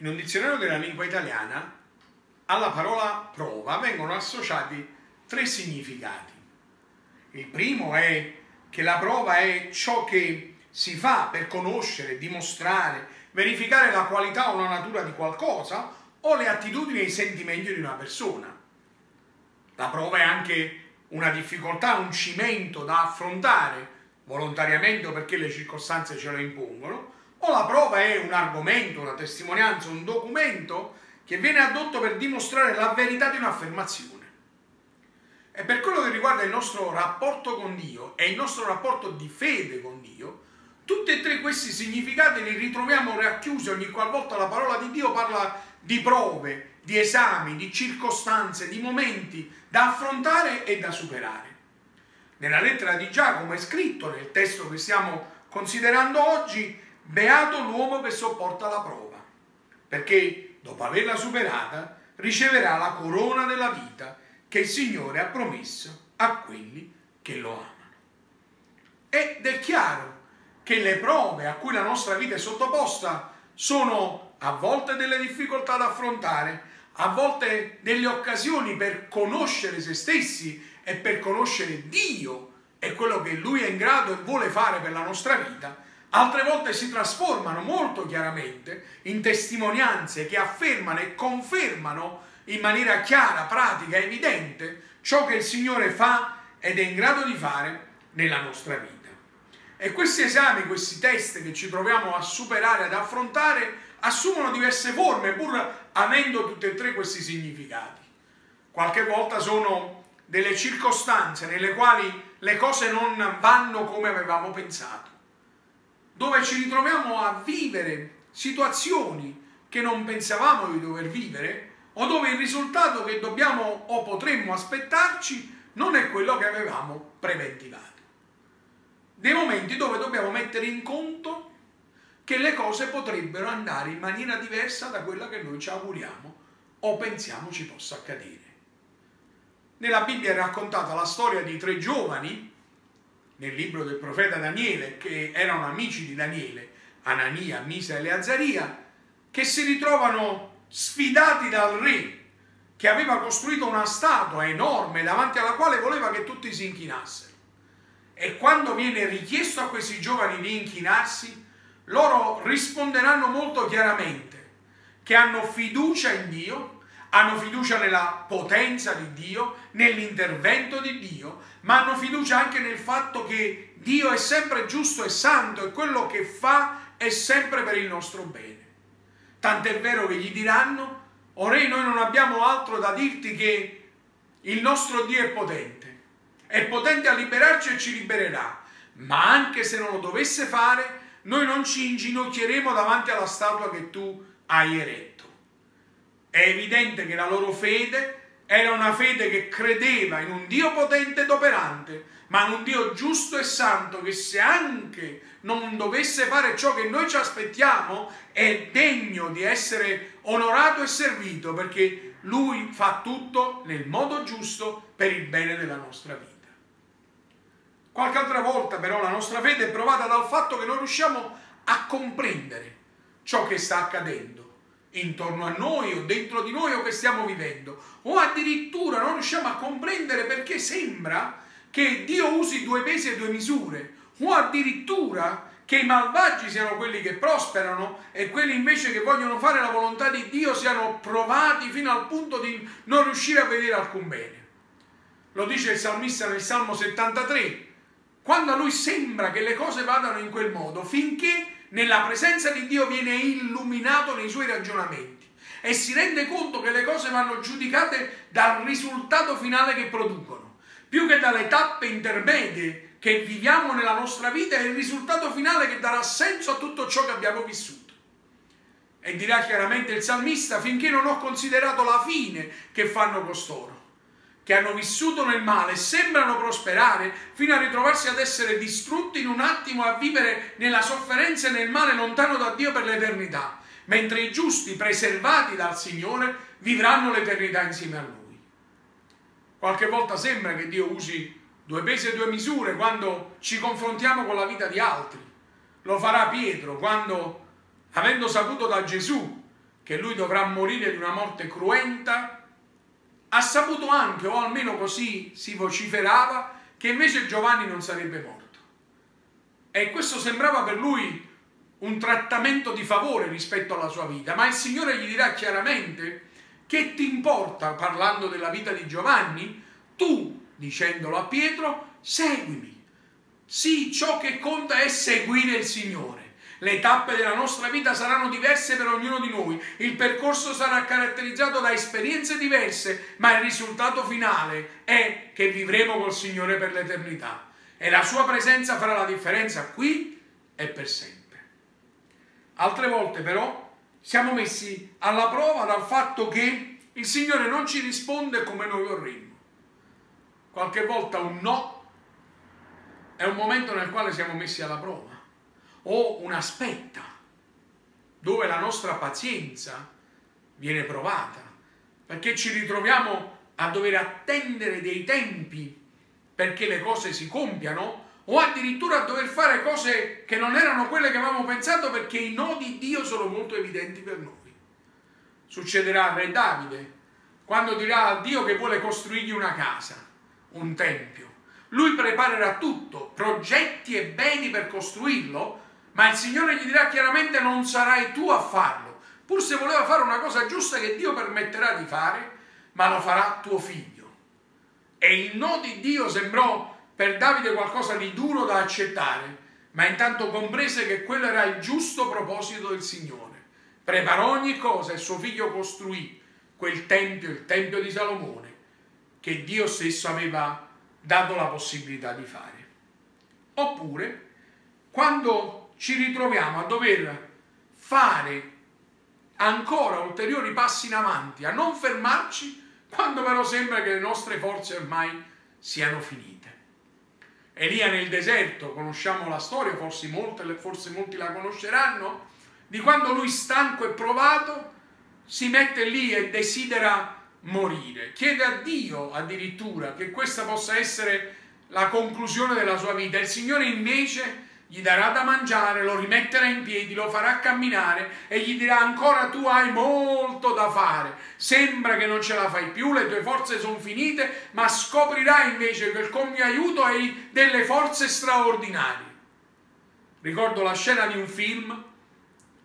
In un dizionario della lingua italiana alla parola prova vengono associati tre significati. Il primo è che la prova è ciò che si fa per conoscere, dimostrare, verificare la qualità o la natura di qualcosa o le attitudini e i sentimenti di una persona. La prova è anche una difficoltà, un cimento da affrontare volontariamente o perché le circostanze ce lo impongono, o la prova è un argomento, una testimonianza, un documento che viene addotto per dimostrare la verità di un'affermazione. E per quello che riguarda il nostro rapporto con Dio e il nostro rapporto di fede con Dio, tutti e tre questi significati li ritroviamo racchiusi ogni qualvolta la parola di Dio parla di prove, di esami, di circostanze, di momenti da affrontare e da superare. Nella lettera di Giacomo è scritto, nel testo che stiamo considerando oggi, beato l'uomo che sopporta la prova, perché dopo averla superata riceverà la corona della vita che il Signore ha promesso a quelli che lo amano. Ed è chiaro che le prove a cui la nostra vita è sottoposta sono a volte delle difficoltà da affrontare, a volte delle occasioni per conoscere se stessi e per conoscere Dio e quello che Lui è in grado e vuole fare per la nostra vita, altre volte si trasformano molto chiaramente in testimonianze che affermano e confermano in maniera chiara, pratica, evidente ciò che il Signore fa ed è in grado di fare nella nostra vita. E questi esami, questi test che ci troviamo a superare, ad affrontare, assumono diverse forme, pur avendo tutti e tre questi significati. Qualche volta sono delle circostanze nelle quali le cose non vanno come avevamo pensato, dove ci ritroviamo a vivere situazioni che non pensavamo di dover vivere o dove il risultato che dobbiamo o potremmo aspettarci non è quello che avevamo preventivato. Dei momenti dove dobbiamo mettere in conto che le cose potrebbero andare in maniera diversa da quella che noi ci auguriamo o pensiamo ci possa accadere. Nella Bibbia è raccontata la storia di tre giovani, nel libro del profeta Daniele, che erano amici di Daniele, Anania, Misa e Azaria, che si ritrovano sfidati dal re che aveva costruito una statua enorme davanti alla quale voleva che tutti si inchinassero. E quando viene richiesto a questi giovani di inchinarsi, loro risponderanno molto chiaramente che hanno fiducia in Dio, hanno fiducia nella potenza di Dio, nell'intervento di Dio, ma hanno fiducia anche nel fatto che Dio è sempre giusto e santo e quello che fa è sempre per il nostro bene. Tant'è vero che gli diranno, o noi non abbiamo altro da dirti che il nostro Dio è potente, è potente a liberarci e ci libererà, ma anche se non lo dovesse fare, noi non ci inginocchieremo davanti alla statua che tu hai eretto. È evidente che la loro fede era una fede che credeva in un Dio potente ed operante, ma in un Dio giusto e santo che se anche non dovesse fare ciò che noi ci aspettiamo, è degno di essere onorato e servito perché Lui fa tutto nel modo giusto per il bene della nostra vita. Qualche altra volta però la nostra fede è provata dal fatto che non riusciamo a comprendere ciò che sta accadendo intorno a noi o dentro di noi o che stiamo vivendo. O addirittura non riusciamo a comprendere perché sembra che Dio usi due pesi e due misure. O addirittura che i malvagi siano quelli che prosperano e quelli invece che vogliono fare la volontà di Dio siano provati fino al punto di non riuscire a vedere alcun bene. Lo dice il salmista nel Salmo 73, quando a lui sembra che le cose vadano in quel modo, finché nella presenza di Dio viene illuminato nei suoi ragionamenti e si rende conto che le cose vanno giudicate dal risultato finale che producono, più che dalle tappe intermedie che viviamo nella nostra vita è il risultato finale che darà senso a tutto ciò che abbiamo vissuto. E dirà chiaramente il salmista, finché non ho considerato la fine che fanno costoro che hanno vissuto nel male sembrano prosperare fino a ritrovarsi ad essere distrutti in un attimo a vivere nella sofferenza e nel male lontano da Dio per l'eternità, mentre i giusti preservati dal Signore vivranno l'eternità insieme a Lui. Qualche volta sembra che Dio usi due pesi e due misure quando ci confrontiamo con la vita di altri. Lo farà Pietro quando, avendo saputo da Gesù che lui dovrà morire di una morte cruenta, ha saputo anche, o almeno così si vociferava, che invece Giovanni non sarebbe morto. E questo sembrava per lui un trattamento di favore rispetto alla sua vita, ma il Signore gli dirà chiaramente che ti importa parlando della vita di Giovanni? Tu, dicendolo a Pietro, seguimi. Sì, ciò che conta è seguire il Signore. Le tappe della nostra vita saranno diverse per ognuno di noi, il percorso sarà caratterizzato da esperienze diverse, ma il risultato finale è che vivremo col Signore per l'eternità e la sua presenza farà la differenza qui e per sempre. Altre volte però siamo messi alla prova dal fatto che il Signore non ci risponde come noi vorremmo. Qualche volta un no è un momento nel quale siamo messi alla prova o un aspetta dove la nostra pazienza viene provata perché ci ritroviamo a dover attendere dei tempi perché le cose si compiano o addirittura a dover fare cose che non erano quelle che avevamo pensato perché i no di Dio sono molto evidenti per noi. Succederà a Re Davide quando dirà a Dio che vuole costruirgli una casa, un tempio. Lui preparerà tutto, progetti e beni per costruirlo, ma il Signore gli dirà chiaramente non sarai tu a farlo, pur se voleva fare una cosa giusta che Dio permetterà di fare, ma lo farà tuo figlio. E il no di Dio sembrò per Davide qualcosa di duro da accettare, ma intanto comprese che quello era il giusto proposito del Signore. Preparò ogni cosa e suo figlio costruì quel tempio, il tempio di Salomone, che Dio stesso aveva dato la possibilità di fare. Oppure, quando ci ritroviamo a dover fare ancora ulteriori passi in avanti, a non fermarci, quando però sembra che le nostre forze ormai siano finite. Elia nel deserto, conosciamo la storia, forse, molte, forse molti la conosceranno, di quando lui stanco e provato si mette lì e desidera morire. Chiede a Dio addirittura che questa possa essere la conclusione della sua vita. Il Signore invece gli darà da mangiare, lo rimetterà in piedi, lo farà camminare e gli dirà ancora tu hai molto da fare, sembra che non ce la fai più, le tue forze sono finite, ma scoprirai invece che con mio aiuto hai delle forze straordinarie. Ricordo la scena di un film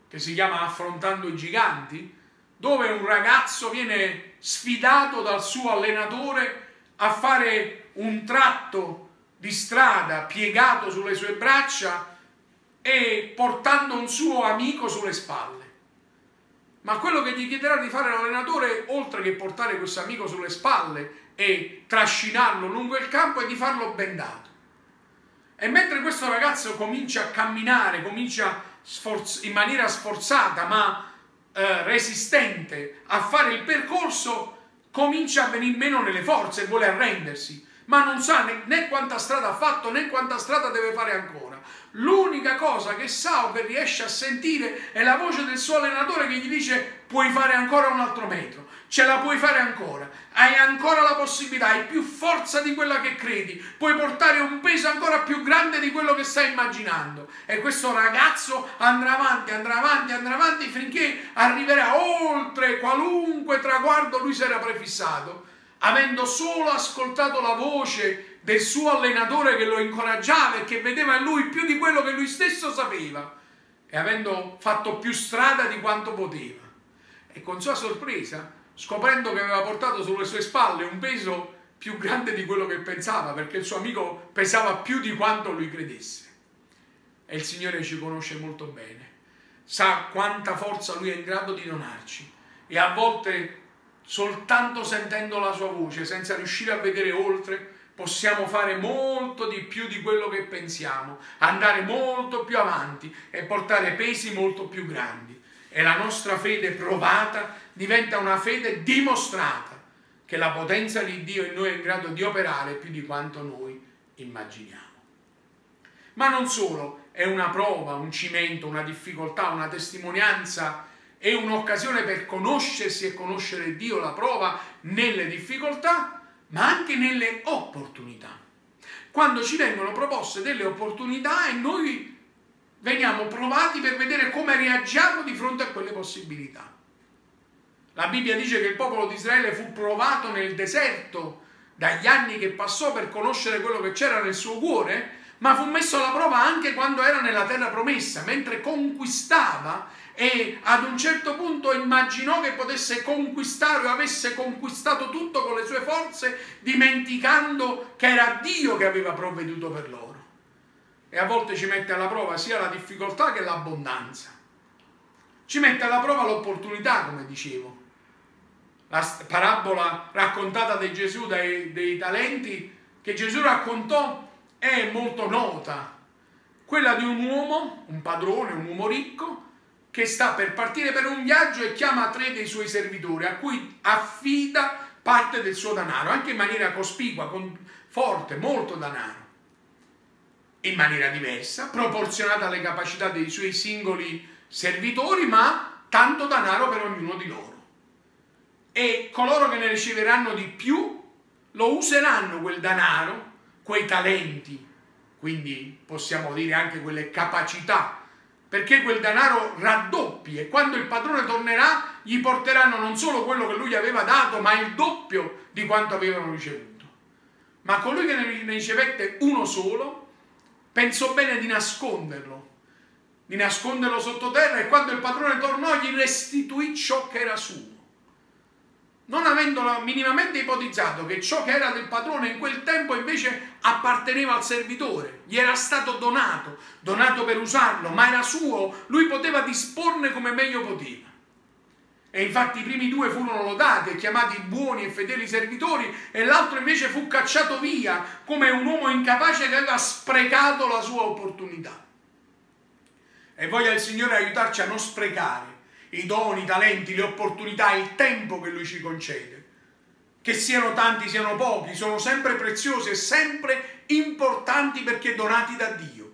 che si chiama Affrontando i giganti, dove un ragazzo viene sfidato dal suo allenatore a fare un tratto di strada piegato sulle sue braccia e portando un suo amico sulle spalle. Ma quello che gli chiederà di fare l'allenatore, oltre che portare questo amico sulle spalle e trascinarlo lungo il campo, è di farlo bendato. E mentre questo ragazzo comincia a camminare, comincia in maniera sforzata ma eh, resistente a fare il percorso, comincia a venire meno nelle forze e vuole arrendersi ma non sa né, quanta strada ha fatto né quanta strada deve fare ancora. L'unica cosa che sa o che riesce a sentire è la voce del suo allenatore che gli dice puoi fare ancora un altro metro, ce la puoi fare ancora, hai ancora la possibilità, hai più forza di quella che credi, puoi portare un peso ancora più grande di quello che stai immaginando. E questo ragazzo andrà avanti, andrà avanti, andrà avanti finché arriverà oltre qualunque traguardo lui si era prefissato avendo solo ascoltato la voce del suo allenatore che lo incoraggiava e che vedeva in lui più di quello che lui stesso sapeva e avendo fatto più strada di quanto poteva. E con sua sorpresa, scoprendo che aveva portato sulle sue spalle un peso più grande di quello che pensava, perché il suo amico pesava più di quanto lui credesse. E il Signore ci conosce molto bene, sa quanta forza lui è in grado di donarci e a volte soltanto sentendo la sua voce, senza riuscire a vedere oltre, possiamo fare molto di più di quello che pensiamo, andare molto più avanti e portare pesi molto più grandi. E la nostra fede provata diventa una fede dimostrata che la potenza di Dio in noi è in grado di operare più di quanto noi immaginiamo. Ma non solo, è una prova, un cimento, una difficoltà, una testimonianza è un'occasione per conoscersi e conoscere Dio, la prova nelle difficoltà, ma anche nelle opportunità. Quando ci vengono proposte delle opportunità e noi veniamo provati per vedere come reagiamo di fronte a quelle possibilità. La Bibbia dice che il popolo di Israele fu provato nel deserto dagli anni che passò per conoscere quello che c'era nel suo cuore, ma fu messo alla prova anche quando era nella terra promessa, mentre conquistava e ad un certo punto immaginò che potesse conquistare o avesse conquistato tutto con le sue forze, dimenticando che era Dio che aveva provveduto per loro. E a volte ci mette alla prova sia la difficoltà che l'abbondanza. Ci mette alla prova l'opportunità, come dicevo. La parabola raccontata da Gesù dei, dei talenti che Gesù raccontò è molto nota. Quella di un uomo, un padrone, un uomo ricco, che sta per partire per un viaggio e chiama tre dei suoi servitori a cui affida parte del suo denaro, anche in maniera cospicua, con, forte, molto denaro, in maniera diversa, proporzionata alle capacità dei suoi singoli servitori, ma tanto denaro per ognuno di loro. E coloro che ne riceveranno di più lo useranno quel denaro, quei talenti, quindi possiamo dire anche quelle capacità perché quel denaro raddoppi e quando il padrone tornerà gli porteranno non solo quello che lui aveva dato, ma il doppio di quanto avevano ricevuto. Ma colui che ne ricevette uno solo pensò bene di nasconderlo, di nasconderlo sottoterra e quando il padrone tornò gli restituì ciò che era suo non avendo minimamente ipotizzato che ciò che era del padrone in quel tempo invece apparteneva al servitore, gli era stato donato, donato per usarlo, ma era suo, lui poteva disporne come meglio poteva. E infatti i primi due furono lodati e chiamati buoni e fedeli servitori e l'altro invece fu cacciato via come un uomo incapace che aveva sprecato la sua opportunità. E voglia il Signore aiutarci a non sprecare i doni, i talenti, le opportunità, il tempo che Lui ci concede. Che siano tanti, siano pochi, sono sempre preziosi e sempre importanti perché donati da Dio.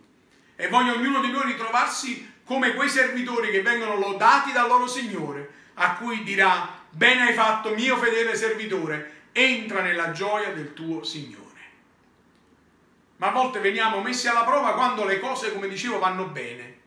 E voglio ognuno di noi ritrovarsi come quei servitori che vengono lodati dal loro Signore, a cui dirà, bene hai fatto mio fedele servitore, entra nella gioia del tuo Signore. Ma a volte veniamo messi alla prova quando le cose, come dicevo, vanno bene.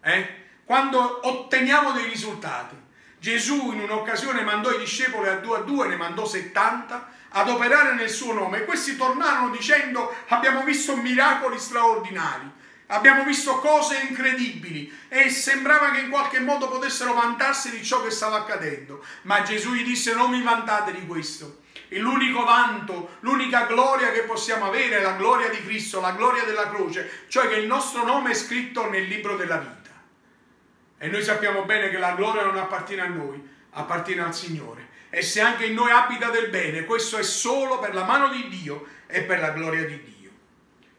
Eh? Quando otteniamo dei risultati. Gesù in un'occasione mandò i discepoli a due a due, ne mandò 70, ad operare nel suo nome e questi tornarono dicendo abbiamo visto miracoli straordinari, abbiamo visto cose incredibili e sembrava che in qualche modo potessero vantarsi di ciò che stava accadendo. Ma Gesù gli disse non mi vantate di questo. L'unico vanto, l'unica gloria che possiamo avere è la gloria di Cristo, la gloria della croce, cioè che il nostro nome è scritto nel libro della vita. E noi sappiamo bene che la gloria non appartiene a noi, appartiene al Signore. E se anche in noi abita del bene, questo è solo per la mano di Dio e per la gloria di Dio.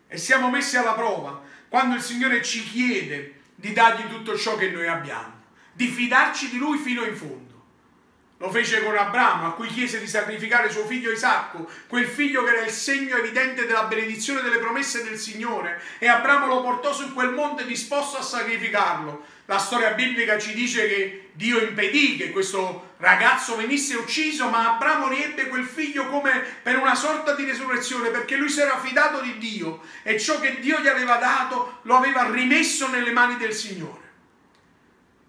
E siamo messi alla prova quando il Signore ci chiede di dargli tutto ciò che noi abbiamo, di fidarci di Lui fino in fondo. Lo fece con Abramo, a cui chiese di sacrificare suo figlio Isacco, quel figlio che era il segno evidente della benedizione delle promesse del Signore, e Abramo lo portò su quel monte disposto a sacrificarlo. La storia biblica ci dice che Dio impedì che questo ragazzo venisse ucciso, ma Abramo riebbe quel figlio come per una sorta di resurrezione, perché lui si era fidato di Dio e ciò che Dio gli aveva dato lo aveva rimesso nelle mani del Signore.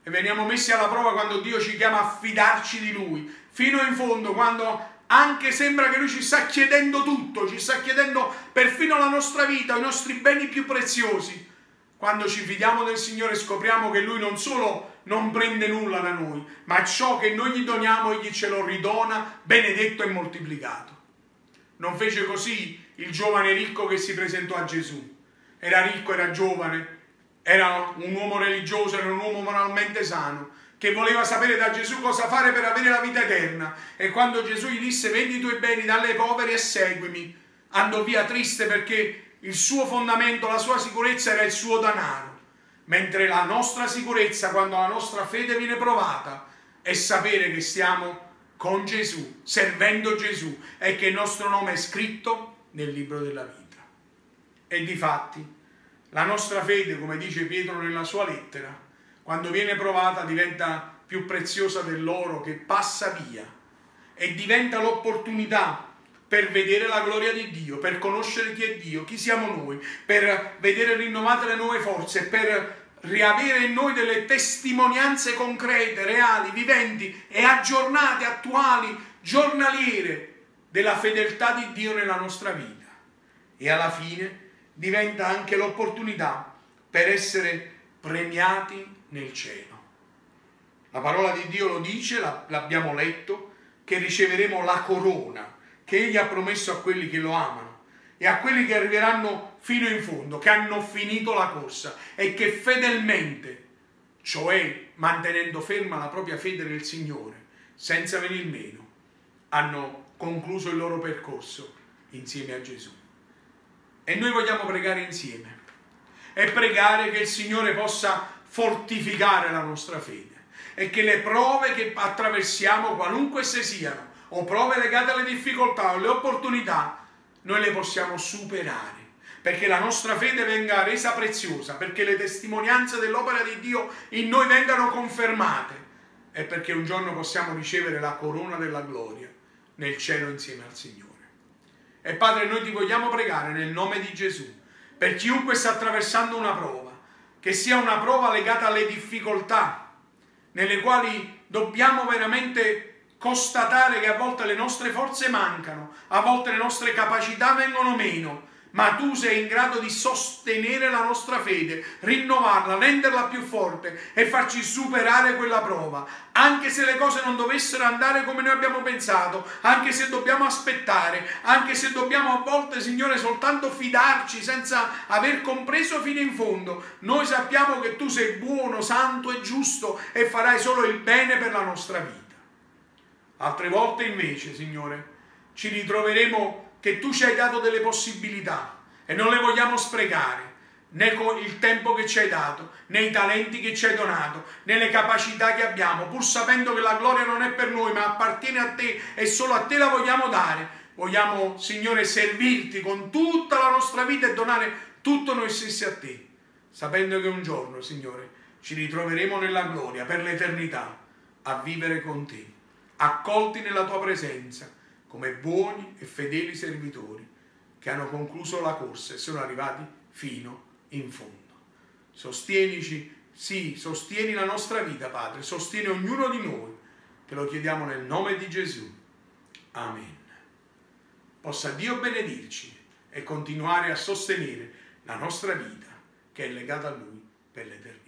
E veniamo messi alla prova quando Dio ci chiama a fidarci di Lui, fino in fondo, quando anche sembra che Lui ci sta chiedendo tutto, ci sta chiedendo perfino la nostra vita, i nostri beni più preziosi quando ci fidiamo del Signore scopriamo che Lui non solo non prende nulla da noi, ma ciò che noi gli doniamo Egli ce lo ridona benedetto e moltiplicato. Non fece così il giovane ricco che si presentò a Gesù. Era ricco, era giovane, era un uomo religioso, era un uomo moralmente sano, che voleva sapere da Gesù cosa fare per avere la vita eterna. E quando Gesù gli disse vendi i tuoi beni, dalle poveri e seguimi, andò via triste perché il suo fondamento, la sua sicurezza era il suo denaro, mentre la nostra sicurezza, quando la nostra fede viene provata, è sapere che stiamo con Gesù, servendo Gesù e che il nostro nome è scritto nel libro della vita. E di fatti, la nostra fede, come dice Pietro nella sua lettera, quando viene provata diventa più preziosa dell'oro che passa via e diventa l'opportunità per vedere la gloria di Dio, per conoscere chi è Dio, chi siamo noi, per vedere rinnovate le nuove forze, per riavere in noi delle testimonianze concrete, reali, viventi e aggiornate, attuali, giornaliere della fedeltà di Dio nella nostra vita. E alla fine diventa anche l'opportunità per essere premiati nel cielo. La parola di Dio lo dice, l'abbiamo letto, che riceveremo la corona che Egli ha promesso a quelli che lo amano e a quelli che arriveranno fino in fondo, che hanno finito la corsa e che fedelmente, cioè mantenendo ferma la propria fede nel Signore, senza venir meno, hanno concluso il loro percorso insieme a Gesù. E noi vogliamo pregare insieme e pregare che il Signore possa fortificare la nostra fede e che le prove che attraversiamo, qualunque esse siano, o prove legate alle difficoltà o alle opportunità, noi le possiamo superare perché la nostra fede venga resa preziosa, perché le testimonianze dell'opera di Dio in noi vengano confermate e perché un giorno possiamo ricevere la corona della gloria nel cielo insieme al Signore. E Padre, noi ti vogliamo pregare nel nome di Gesù, per chiunque sta attraversando una prova, che sia una prova legata alle difficoltà, nelle quali dobbiamo veramente constatare che a volte le nostre forze mancano, a volte le nostre capacità vengono meno, ma tu sei in grado di sostenere la nostra fede, rinnovarla, renderla più forte e farci superare quella prova. Anche se le cose non dovessero andare come noi abbiamo pensato, anche se dobbiamo aspettare, anche se dobbiamo a volte, Signore, soltanto fidarci senza aver compreso fino in fondo, noi sappiamo che tu sei buono, santo e giusto e farai solo il bene per la nostra vita. Altre volte invece, Signore, ci ritroveremo che tu ci hai dato delle possibilità e non le vogliamo sprecare, né con il tempo che ci hai dato, né i talenti che ci hai donato, né le capacità che abbiamo, pur sapendo che la gloria non è per noi, ma appartiene a te e solo a te la vogliamo dare. Vogliamo, Signore, servirti con tutta la nostra vita e donare tutto noi stessi a te, sapendo che un giorno, Signore, ci ritroveremo nella gloria per l'eternità a vivere con te, accolti nella tua presenza come buoni e fedeli servitori che hanno concluso la corsa e sono arrivati fino in fondo. Sostienici, sì, sostieni la nostra vita, Padre, sostieni ognuno di noi. Te lo chiediamo nel nome di Gesù. Amen. Possa Dio benedirci e continuare a sostenere la nostra vita che è legata a Lui per l'eternità.